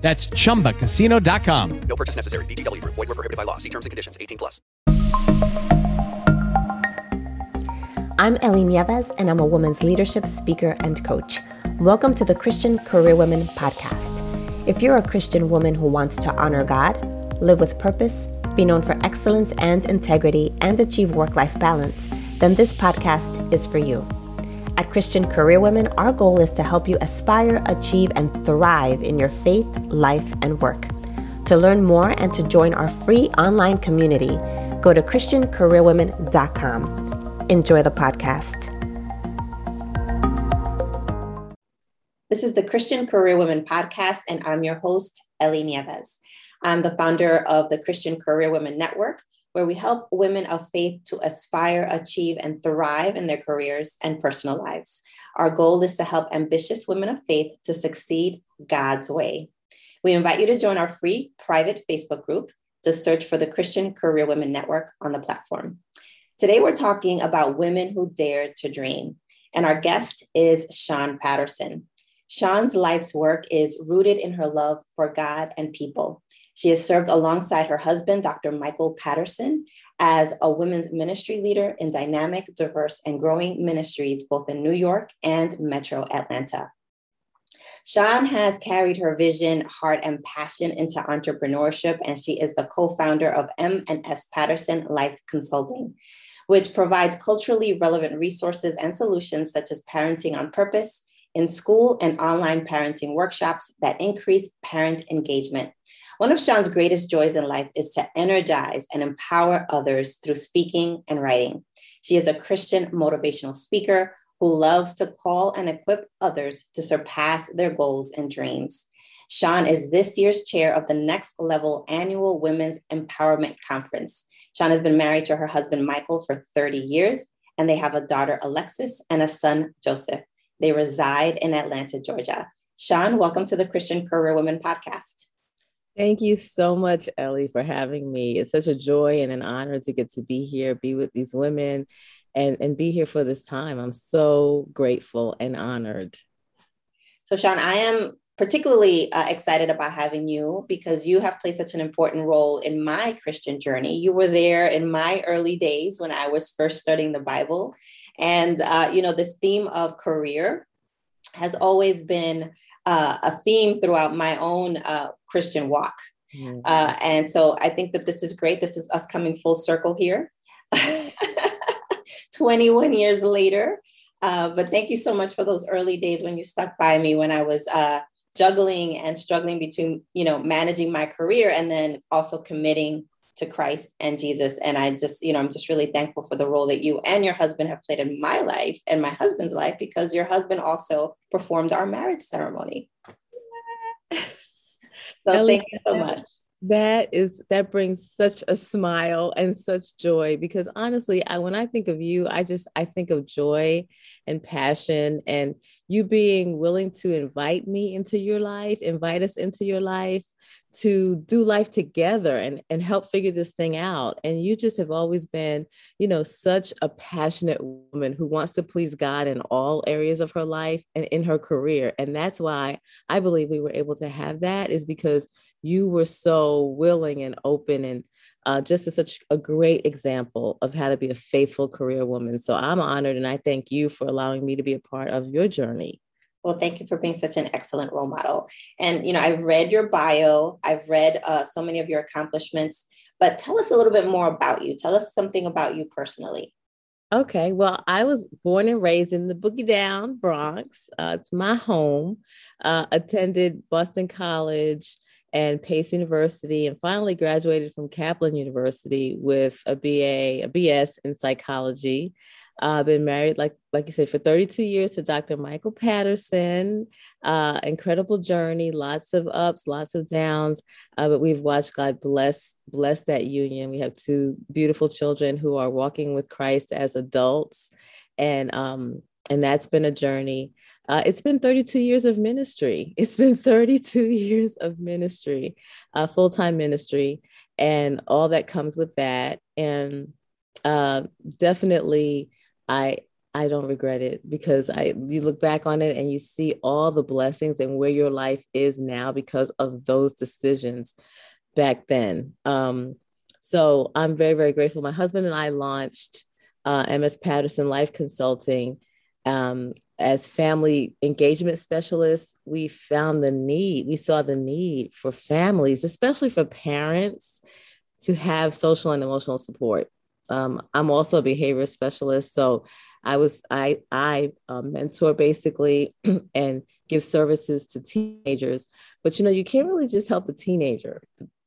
That's chumbacasino.com. No purchase necessary. VGW Group. Void were prohibited by law. See terms and conditions. 18 plus. I'm Ellie Nieves, and I'm a women's leadership speaker and coach. Welcome to the Christian Career Women podcast. If you're a Christian woman who wants to honor God, live with purpose, be known for excellence and integrity, and achieve work life balance, then this podcast is for you. At Christian Career Women, our goal is to help you aspire, achieve, and thrive in your faith, life, and work. To learn more and to join our free online community, go to ChristianCareerWomen.com. Enjoy the podcast. This is the Christian Career Women podcast, and I'm your host, Ellie Nieves. I'm the founder of the Christian Career Women Network, where we help women of faith to aspire, achieve, and thrive in their careers and personal lives. Our goal is to help ambitious women of faith to succeed God's way. We invite you to join our free private Facebook group to search for the Christian Career Women Network on the platform. Today, we're talking about women who dare to dream, and our guest is Sean Patterson. Sean's life's work is rooted in her love for God and people. She has served alongside her husband, Dr. Michael Patterson, as a women's ministry leader in dynamic, diverse, and growing ministries both in New York and Metro Atlanta. Shawn has carried her vision, heart, and passion into entrepreneurship, and she is the co-founder of M&S Patterson Life Consulting, which provides culturally relevant resources and solutions such as parenting on purpose, in school and online parenting workshops that increase parent engagement. One of Shawn's greatest joys in life is to energize and empower others through speaking and writing. She is a Christian motivational speaker who loves to call and equip others to surpass their goals and dreams. Shawn is this year's chair of the Next Level Annual Women's Empowerment Conference. Shawn has been married to her husband, Michael, for 30 years, and they have a daughter, Alexis, and a son, Joseph. They reside in Atlanta, Georgia. Shawn, welcome to the Christian Career Women podcast. Thank you so much, Ellie, for having me. It's such a joy and an honor to get to be here, be with these women, and, and be here for this time. I'm so grateful and honored. So, Sean, I am particularly uh, excited about having you because you have played such an important role in my Christian journey. You were there in my early days when I was first studying the Bible. And, uh, you know, this theme of career has always been uh, a theme throughout my own uh, Christian walk. Mm-hmm. Uh, and so I think that this is great. This is us coming full circle here, 21 years later. Uh, but thank you so much for those early days when you stuck by me when I was uh, juggling and struggling between, you know, managing my career and then also committing to Christ and Jesus. And I just, you know, I'm just really thankful for the role that you and your husband have played in my life and my husband's life because your husband also performed our marriage ceremony. So Ellie, thank you so much. That is that brings such a smile and such joy because honestly, I when I think of you, I just I think of joy and passion and you being willing to invite me into your life, invite us into your life to do life together and, and help figure this thing out. And you just have always been, you know, such a passionate woman who wants to please God in all areas of her life and in her career. And that's why I believe we were able to have that is because you were so willing and open and uh, just such a great example of how to be a faithful career woman. So I'm honored and I thank you for allowing me to be a part of your journey. Well, thank you for being such an excellent role model. And, you know, I've read your bio, I've read uh, so many of your accomplishments, but tell us a little bit more about you. Tell us something about you personally. Okay. Well, I was born and raised in the Boogie Down Bronx. Uh, it's my home. Uh, attended Boston College and Pace University, and finally graduated from Kaplan University with a BA, a BS in psychology. I've uh, been married, like like you said, for 32 years to Dr. Michael Patterson. Uh, incredible journey, lots of ups, lots of downs. Uh, but we've watched God bless bless that union. We have two beautiful children who are walking with Christ as adults, and um, and that's been a journey. Uh, it's been 32 years of ministry. It's been 32 years of ministry, uh, full time ministry, and all that comes with that. And uh, definitely I I don't regret it because I you look back on it and you see all the blessings and where your life is now because of those decisions back then. Um, so I'm very very grateful. My husband and I launched uh, MS Patterson Life Consulting um, as family engagement specialists. We found the need. We saw the need for families, especially for parents, to have social and emotional support um, I'm also a behavior specialist, so I was I I uh, mentor basically and give services to teenagers. But you know, you can't really just help the teenager.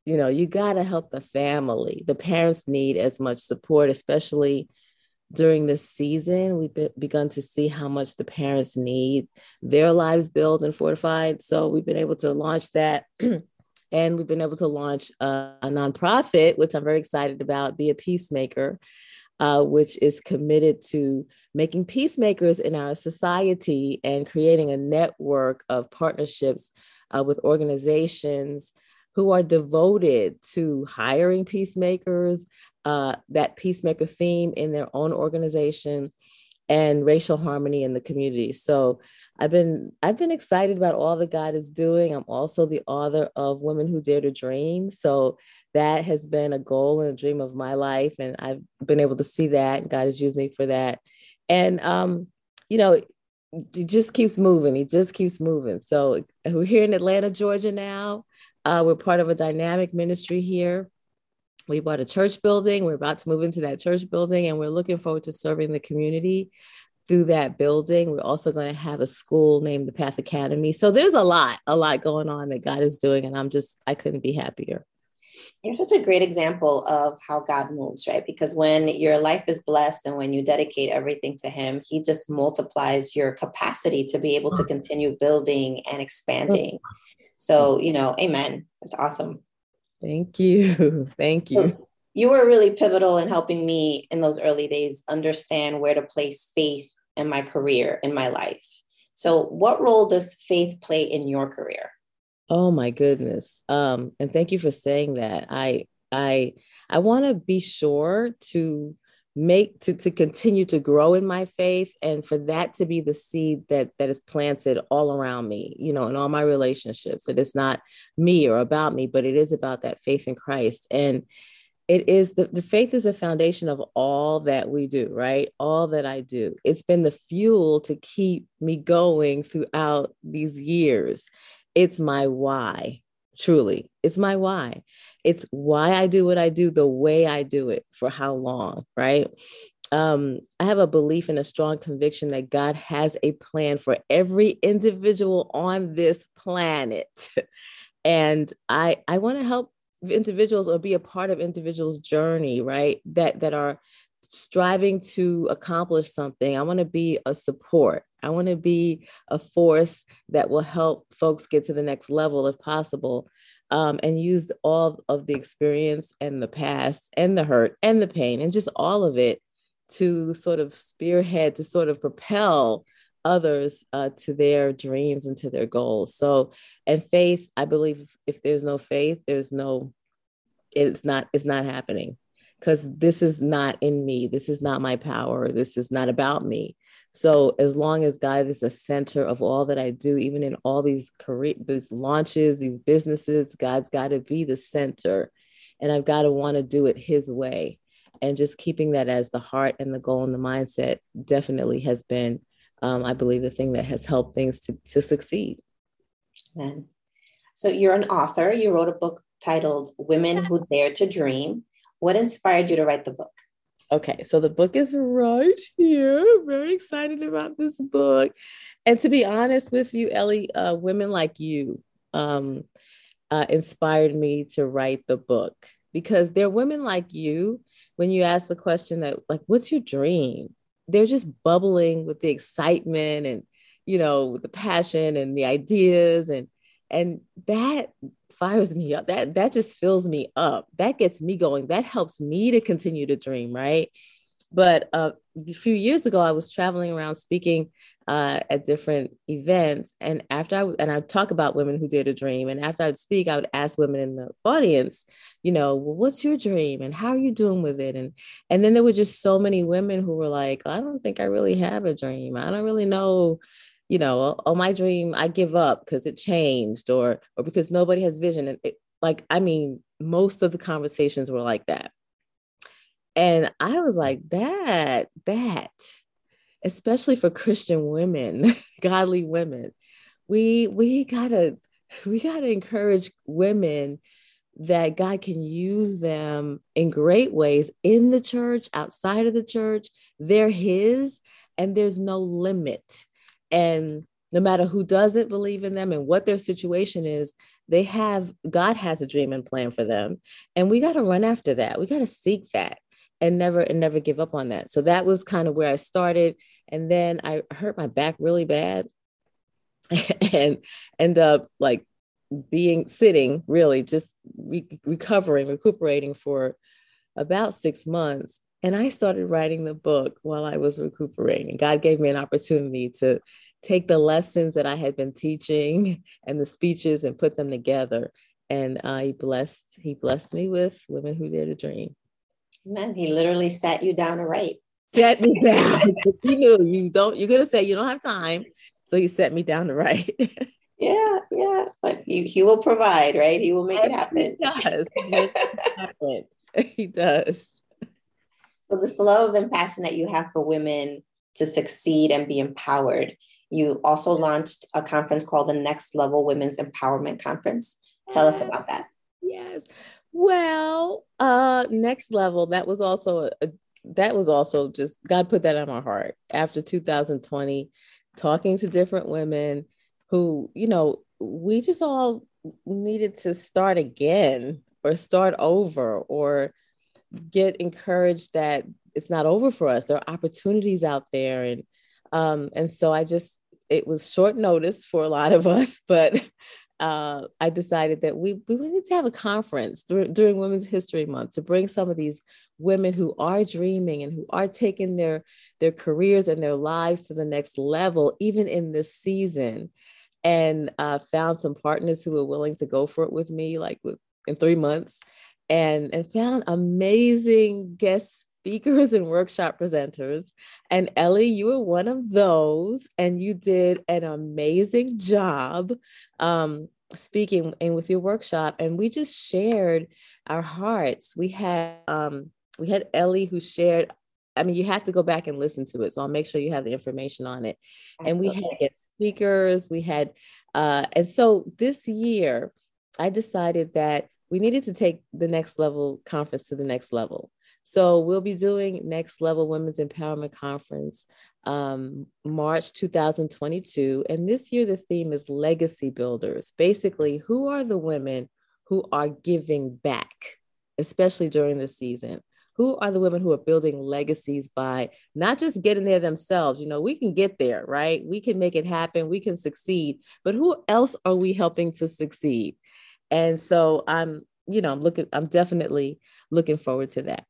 You know, you got to help the family. The parents need as much support, especially during this season. We've be- begun to see how much the parents need their lives built and fortified. So we've been able to launch that And we've been able to launch a, a nonprofit, which I'm very excited about, Be a Peacemaker, uh, which is committed to making peacemakers in our society and creating a network of partnerships uh, with organizations who are devoted to hiring peacemakers, uh, that peacemaker theme in their own organization, and racial harmony in the community. So I've been I've been excited about all that God is doing. I'm also the author of Women Who Dare to Dream. So that has been a goal and a dream of my life. And I've been able to see that. And God has used me for that. And um, you know, it just keeps moving. He just keeps moving. So we're here in Atlanta, Georgia now. Uh, we're part of a dynamic ministry here. We bought a church building. We're about to move into that church building, and we're looking forward to serving the community through that building. We're also going to have a school named the Path Academy. So there's a lot, a lot going on that God is doing. And I'm just, I couldn't be happier. You're such a great example of how God moves, right? Because when your life is blessed and when you dedicate everything to Him, He just multiplies your capacity to be able to mm. continue building and expanding. So, you know, amen. It's awesome. Thank you. Thank you you were really pivotal in helping me in those early days understand where to place faith in my career, in my life. So, what role does faith play in your career? Oh my goodness. Um, and thank you for saying that. I I I want to be sure to make to, to continue to grow in my faith and for that to be the seed that that is planted all around me you know in all my relationships that it is not me or about me but it is about that faith in christ and it is the, the faith is a foundation of all that we do right? All that i do. It's been the fuel to keep me going throughout these years. It's my why truly. It's my why. It's why i do what i do the way i do it for how long right? Um, I have a belief and a strong conviction that God has a plan for every individual on this planet. and I, I want to help individuals or be a part of individuals journey right that that are striving to accomplish something. I want to be a support. I want to be a force that will help folks get to the next level if possible um, and use all of the experience and the past and the hurt and the pain and just all of it to sort of spearhead to sort of propel others uh, to their dreams and to their goals. So, and faith, I believe if there's no faith, there's no, it's not, it's not happening because this is not in me. This is not my power. This is not about me. So as long as God is the center of all that I do, even in all these career, these launches, these businesses, God's got to be the center. And I've got to want to do it his way. And just keeping that as the heart and the goal and the mindset definitely has been um, I believe, the thing that has helped things to, to succeed. Amen. So you're an author. You wrote a book titled Women Who Dare to Dream. What inspired you to write the book? Okay, so the book is right here. Very excited about this book. And to be honest with you, Ellie, uh, women like you um, uh, inspired me to write the book because there are women like you. When you ask the question that, like, what's your dream? They're just bubbling with the excitement and you know the passion and the ideas and and that fires me up. That that just fills me up. That gets me going. That helps me to continue to dream right? But uh, a few years ago i was traveling around speaking uh, at different events. And after i and i talk about Women Who Dare to Dream. And after i'd speak i would ask women in the audience you know well, what's your dream? And how are you doing with it? And and then there were just so many women who were like i don't think i really have a dream. I don't really know you know, oh, my dream, I give up because it changed or or because nobody has vision. And it, like, I mean, most of the conversations were like that. And I was like, that, that, especially for Christian women, godly women, we we gotta we gotta encourage women that God can use them in great ways in the church, outside of the church. They're His, and there's no limit. And no matter who doesn't believe in them and what their situation is, they have God has a dream and plan for them. And we got to run after that. We got to seek that and never and never give up on that. So that was kind of where I started. And then I hurt my back really bad and end up like being sitting really just re- recovering, recuperating for about six months. And I started writing the book while I was recuperating. God gave me an opportunity to take the lessons that I had been teaching and the speeches and put them together. And uh, he blessed he blessed me with Women Who Dare to Dream. Man, he literally sat you down to write. Set me down. he knew you don't. You're gonna say you don't have time, so he set me down to write. yeah, yeah. But he, he will provide, right? He will make yes, it happen. He does. He, happen. he does. So this love and passion that you have for women to succeed and be empowered. You also launched a conference called the Next Level Women's Empowerment Conference. Tell us about that. Yes. Well, uh next level that was also a, that was also just God put that on my heart after 2020 talking to different women who, you know, we just all needed to start again or start over or get encouraged that it's not over for us. There are opportunities out there. And um, and so I just it was short notice for a lot of us, but uh, I decided that we, we needed to have a conference th- during Women's History Month to bring some of these women who are dreaming and who are taking their, their careers and their lives to the next level, even in this season. And uh, found some partners who were willing to go for it with me, like with, in three months and, and found amazing guest speakers and workshop presenters. And Ellie, you were one of those, and you did an amazing job um, speaking and with your workshop. And we just shared our hearts. We had um, we had Ellie who shared. I mean, you have to go back and listen to it. So I'll make sure you have the information on it. And we had guest speakers. We had, uh, and so this year, I decided that we needed to take the next level conference to the next level. So we'll be doing Next Level Women's Empowerment Conference um, March 2022. And this year, the theme is Legacy Builders. Basically, who are the women who are giving back, especially during the season? Who are the women who are building legacies by not just getting there themselves? You know, we can get there, right? We can make it happen, we can succeed, but who else are we helping to succeed? And so I'm, you know, I'm looking, I'm definitely looking forward to that.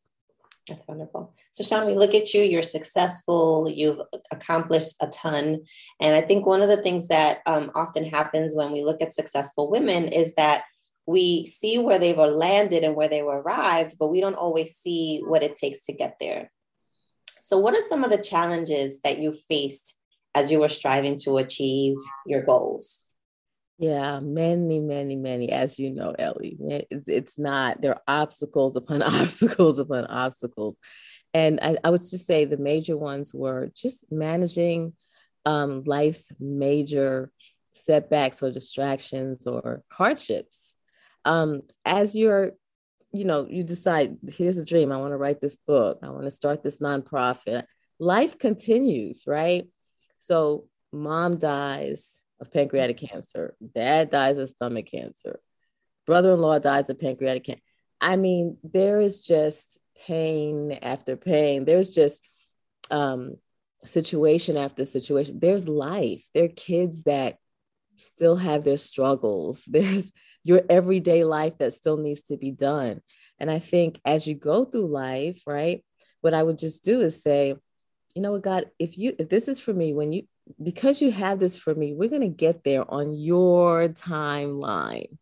That's wonderful. So, Sean, we look at you, you're successful, you've accomplished a ton. And I think one of the things that um, often happens when we look at successful women is that we see where they were landed and where they were arrived, but we don't always see what it takes to get there. So, what are some of the challenges that you faced as you were striving to achieve your goals? Yeah, many, many, many, as you know, Ellie. It's not, there are obstacles upon obstacles upon obstacles. And I, I would just say the major ones were just managing um, life's major setbacks or distractions or hardships. Um, as you're, you know, you decide, here's a dream, I want to write this book, I want to start this nonprofit. Life continues, right? So mom dies, of pancreatic cancer. Dad dies of stomach cancer. Brother in law dies of pancreatic cancer. I mean, there is just pain after pain. There's just um, situation after situation. There's life. There are kids that still have their struggles. There's your everyday life that still needs to be done. And I think as you go through life, right, what I would just do is say, you know what, God, if you if this is for me, when you because you have this for me, we're gonna get there on your timeline.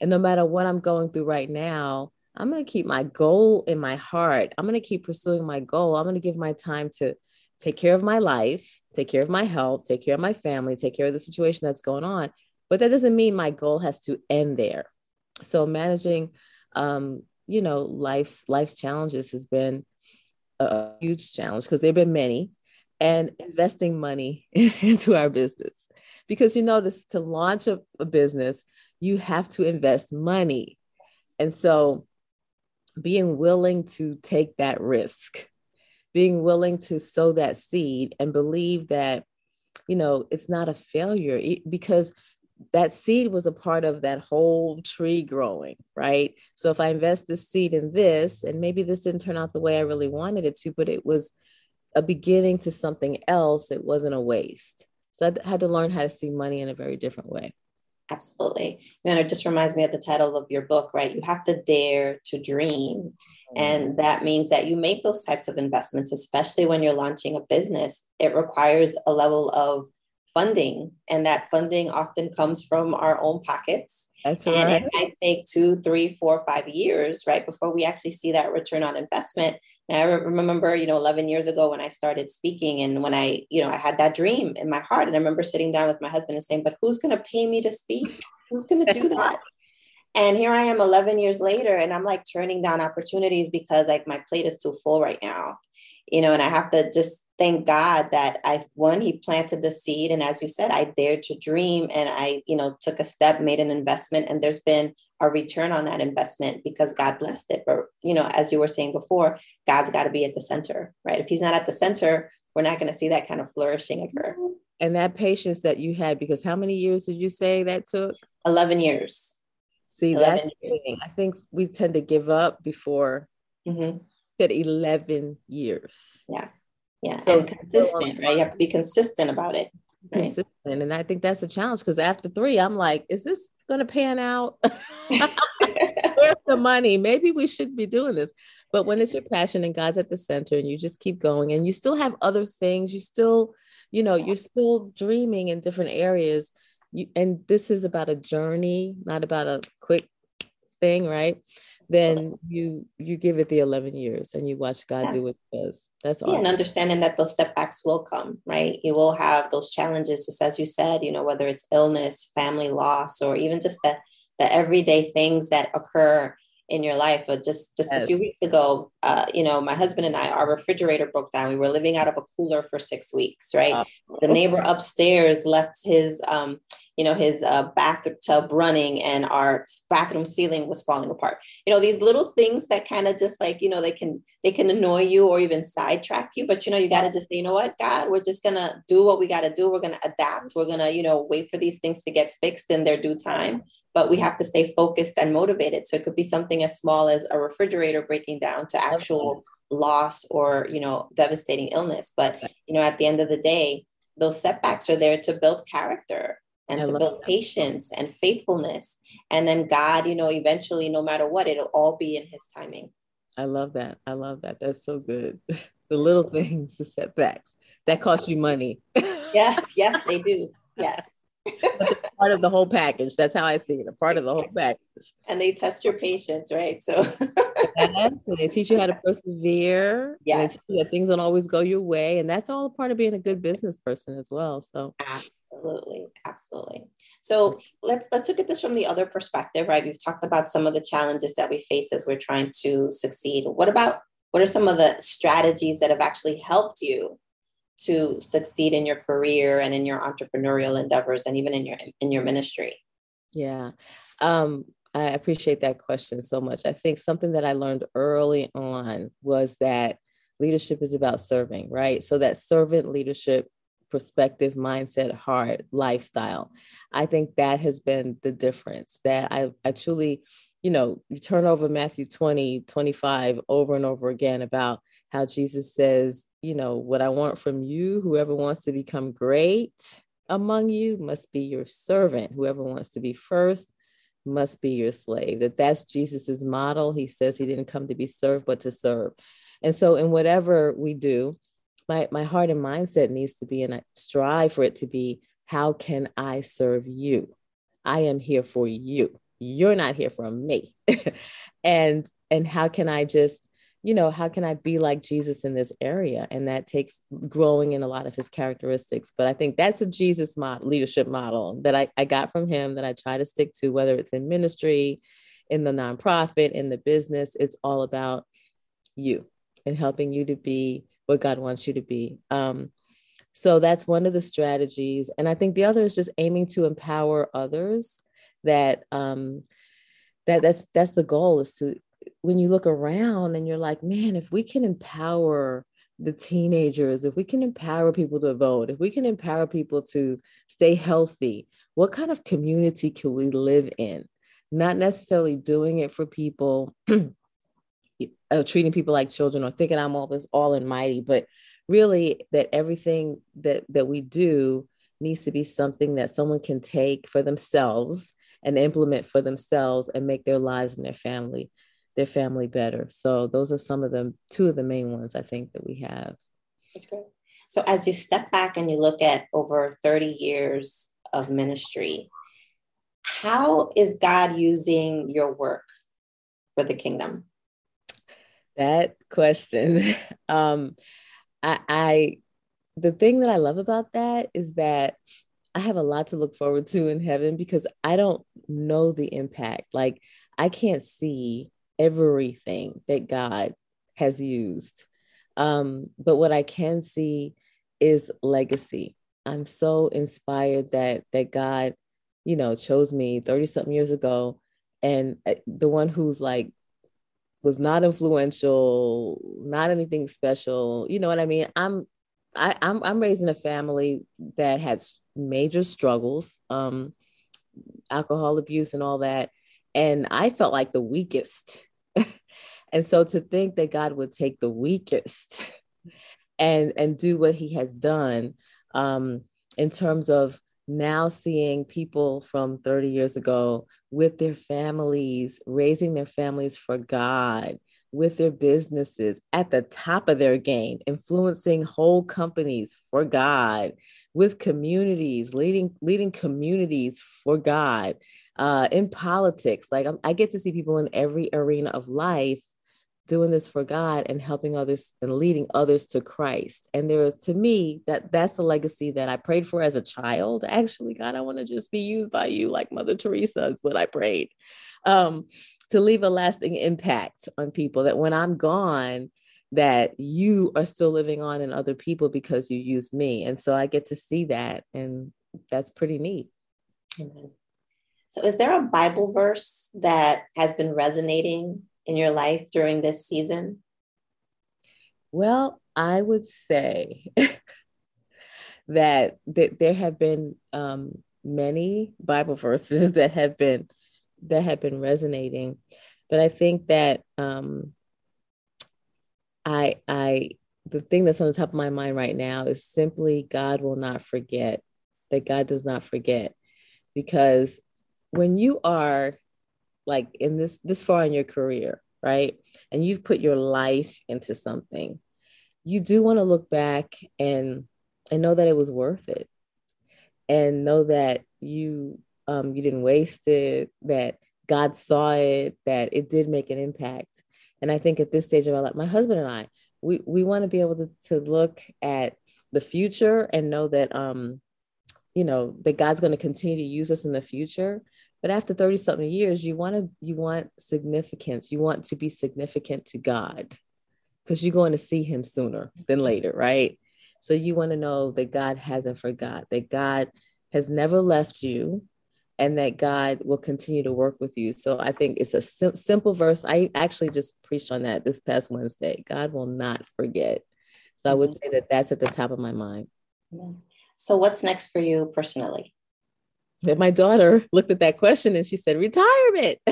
And no matter what I'm going through right now, I'm going to keep my goal in my heart. I'm going to keep pursuing my goal. I'm going to give my time to take care of my life, take care of my health, take care of my family, take care of the situation that's going on. But that doesn't mean my goal has to end there. So managing, um, you know, life's life's challenges has been a huge challenge because there've been many, and investing money into our business. Because you notice to launch a, a business, you have to invest money, and so being willing to take that risk being willing to sow that seed and believe that you know it's not a failure because that seed was a part of that whole tree growing right? So if i invest the seed in this and maybe this didn't turn out the way i really wanted it to but it was a beginning to something else it wasn't a waste so i had to learn how to see money in a very different way Absolutely. And it just reminds me of the title of your book, right? You have to dare to dream. And mm-hmm. that means that you make those types of investments, especially when you're launching a business. It requires a level of funding, and that funding often comes from our own pockets. That's and right. it might take two, three, four, five years, right, before we actually see that return on investment. And I remember, you know, 11 years ago when I started speaking, and when I, you know, I had that dream in my heart, and I remember sitting down with my husband and saying, "But who's going to pay me to speak? Who's going to do that?" and here I am 11 years later, and I'm like turning down opportunities because like my plate is too full right now, you know, and I have to just thank God that I one he planted the seed and as you said I dared to dream and I you know took a step made an investment and there's been a return on that investment because God blessed it. But you know as you were saying before God's got to be at the center right? If he's not at the center we're not going to see that kind of flourishing occur. And that patience that you had because how many years did you say that took? 11 years. See 11 that's years. I think we tend to give up before mm-hmm. 11 years. Yeah yeah so consistent right? You have to be consistent about it right? consistent and i think that's a challenge because after three i'm like is this going to pan out? Where's the money? Maybe we should be doing this. But when it's your passion and god's at the center and you just keep going and you still have other things you still you know you're still dreaming in different areas you, and this is about a journey not about a quick thing right then you you give it the 11 years and you watch God yeah. do what he does. That's awesome. Yeah, and understanding that those setbacks will come, right? You will have those challenges, just as you said, you know, whether it's illness, family loss, or even just the the everyday things that occur in your life. But just just yes. a few weeks ago, uh, you know, my husband and I, our refrigerator broke down. We were living out of a cooler for six weeks, right? The neighbor upstairs left his, um, you know, his uh, bathtub running, and our bathroom ceiling was falling apart. You know, these little things that kind of just like you know they can they can annoy you or even sidetrack you. But you know, you got to just say, you know what, God, we're just gonna do what we got to do. We're gonna adapt. We're gonna you know wait for these things to get fixed in their due time but we have to stay focused and motivated. So it could be something as small as a refrigerator breaking down to actual loss or, you know, devastating illness. But, you know, at the end of the day, those setbacks are there to build character and I to build that. patience and faithfulness. And then God, you know, eventually, no matter what, it'll all be in his timing. I love that. I love that. That's so good. the little things, the setbacks that cost you money. yeah. Yes, they do. Yes part of the whole package. That's how I see it. A part of the whole package. And they test your patience, right? So yes, they teach you how to persevere. Yeah. that things don't always go your way. And that's all a part of being a good business person as well. So absolutely. Absolutely. So let's let's look at this from the other perspective, right? We've talked about some of the challenges that we face as we're trying to succeed. What about what are some of the strategies that have actually helped you to succeed in your career and in your entrepreneurial endeavors and even in your in your ministry. Yeah. Um, i appreciate that question so much. I think something that i learned early on was that leadership is about serving right? So that servant leadership perspective mindset heart lifestyle i think that has been the difference that i, I truly you know, you turn over Matthew 20, 25 over and over again about how Jesus says, you know, what I want from you, whoever wants to become great among you must be your servant. Whoever wants to be first must be your slave. That that's Jesus's model. He says he didn't come to be served, but to serve. And so in whatever we do, my, my heart and mindset needs to be, and I strive for it to be, how can I serve you? I am here for you. You're not here for me. and and how can I just you know, how can I be like Jesus in this area? And that takes growing in a lot of his characteristics. But I think that's a Jesus mod- leadership model that I, I got from him that I try to stick to, whether it's in ministry, in the nonprofit, in the business. It's all about you and helping you to be what God wants you to be. Um, so that's one of the strategies. And I think the other is just aiming to empower others that um, that that's that's the goal is to when you look around and you're like, man, if we can empower the teenagers, if we can empower people to vote, if we can empower people to stay healthy, what kind of community can we live in? Not necessarily doing it for people, uh, treating people like children or thinking I'm all this all and mighty, but really that everything that that we do needs to be something that someone can take for themselves and implement for themselves and make their lives and their family their family better. So those are some of the two of the main ones I think that we have. That's great. So as you step back and you look at over 30 years of ministry, how is God using your work for the kingdom? That question. Um, I, I the thing that I love about that is that I have a lot to look forward to in heaven because I don't know the impact. Like I can't see everything that God has used. Um, but what I can see is legacy. I'm so inspired that that God, you know, chose me 30 something years ago. And uh, the one who's like was not influential, not anything special. You know what I mean? I'm I, I'm I'm raising a family that has major struggles, um, alcohol abuse and all that. And I felt like the weakest. And so to think that God would take the weakest and and do what he has done um, in terms of now seeing people from 30 years ago with their families, raising their families for God, with their businesses at the top of their game, influencing whole companies for God, with communities, leading leading communities for God, uh, in politics. Like I'm, I get to see people in every arena of life doing this for God and helping others and leading others to Christ. And there is to me that that's the legacy that I prayed for as a child. Actually, God, I want to just be used by you like Mother Teresa is what I prayed. Um, to leave a lasting impact on people that when I'm gone, that you are still living on in other people because you used me. And so I get to see that and that's pretty neat. Amen. So, is there a Bible verse that has been resonating in your life during this season? Well, I would say that, there have been um, many Bible verses that have been that have been resonating, but I think that um, I I the thing that's on the top of my mind right now is simply God will not forget that God does not forget because when you are like in this this far in your career right and you've put your life into something you do want to look back and and know that it was worth it. And know that you um you didn't waste it that god saw it that it did make an impact. And i think at this stage of our life my husband and i we we want to be able to, to look at the future and know that um you know that god's going to continue to use us in the future but after 30 something years, you want to you want significance. You want to be significant to God because you're going to see him sooner than later, right? So you want to know that God hasn't forgot, that God has never left you and that God will continue to work with you. So I think it's a sim- simple verse. I actually just preached on that this past Wednesday. God will not forget. So I would mm-hmm. say that that's at the top of my mind. So what's next for you personally? That my daughter looked at that question and she said, retirement.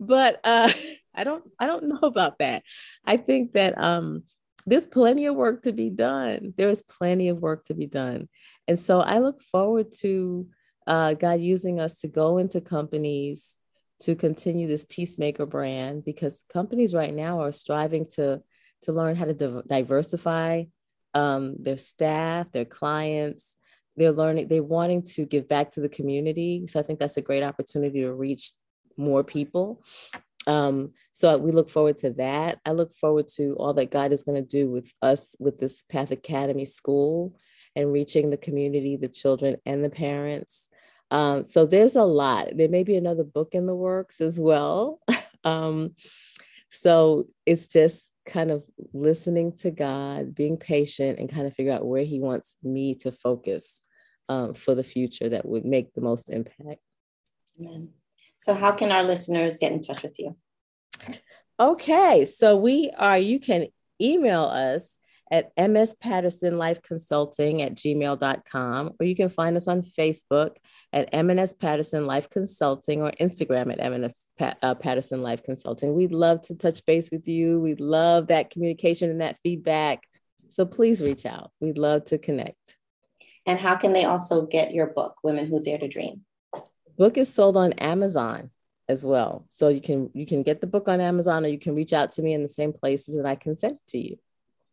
but uh, I don't I don't know about that. I think that um, there's plenty of work to be done. There is plenty of work to be done, and so I look forward to uh, God using us to go into companies to continue this peacemaker brand because companies right now are striving to to learn how to di- diversify um, their staff, their clients. They're learning, they're wanting to give back to the community. So I think that's a great opportunity to reach more people. Um, so we look forward to that. I look forward to all that God is going to do with us with this Path Academy school and reaching the community, the children, and the parents. Um, so there's a lot. There may be another book in the works as well. um, so it's just kind of listening to God, being patient, and kind of figure out where He wants me to focus um, for the future that would make the most impact. Amen. So, how can our listeners get in touch with you? Okay, so we are, you can email us at MS Patterson Life Consulting at gmail.com, or you can find us on Facebook at M&S Patterson Life Consulting or Instagram at M&S Pat, uh, Patterson Life Consulting. We'd love to touch base with you. We love that communication and that feedback. So please reach out. We'd love to connect. And how can they also get your book, Women Who Dare to Dream? Book is sold on Amazon as well. So you can you can get the book on Amazon or you can reach out to me in the same places and I can send it to you.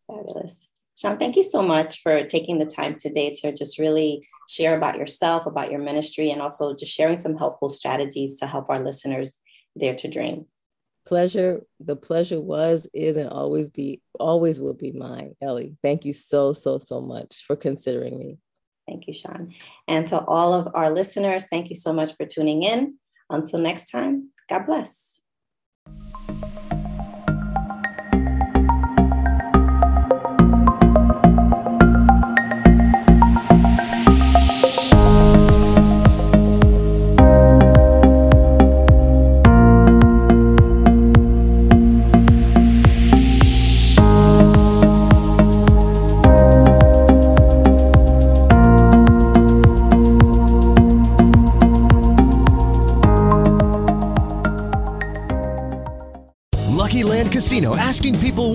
Fabulous. Sean, thank you so much for taking the time today to just really share about yourself, about your ministry, and also just sharing some helpful strategies to help our listeners dare to dream. Pleasure. The pleasure was, is, and always be, always will be mine. Ellie, thank you so, so, so much for considering me. Thank you, Sean. And to all of our listeners, thank you so much for tuning in. Until next time, God bless.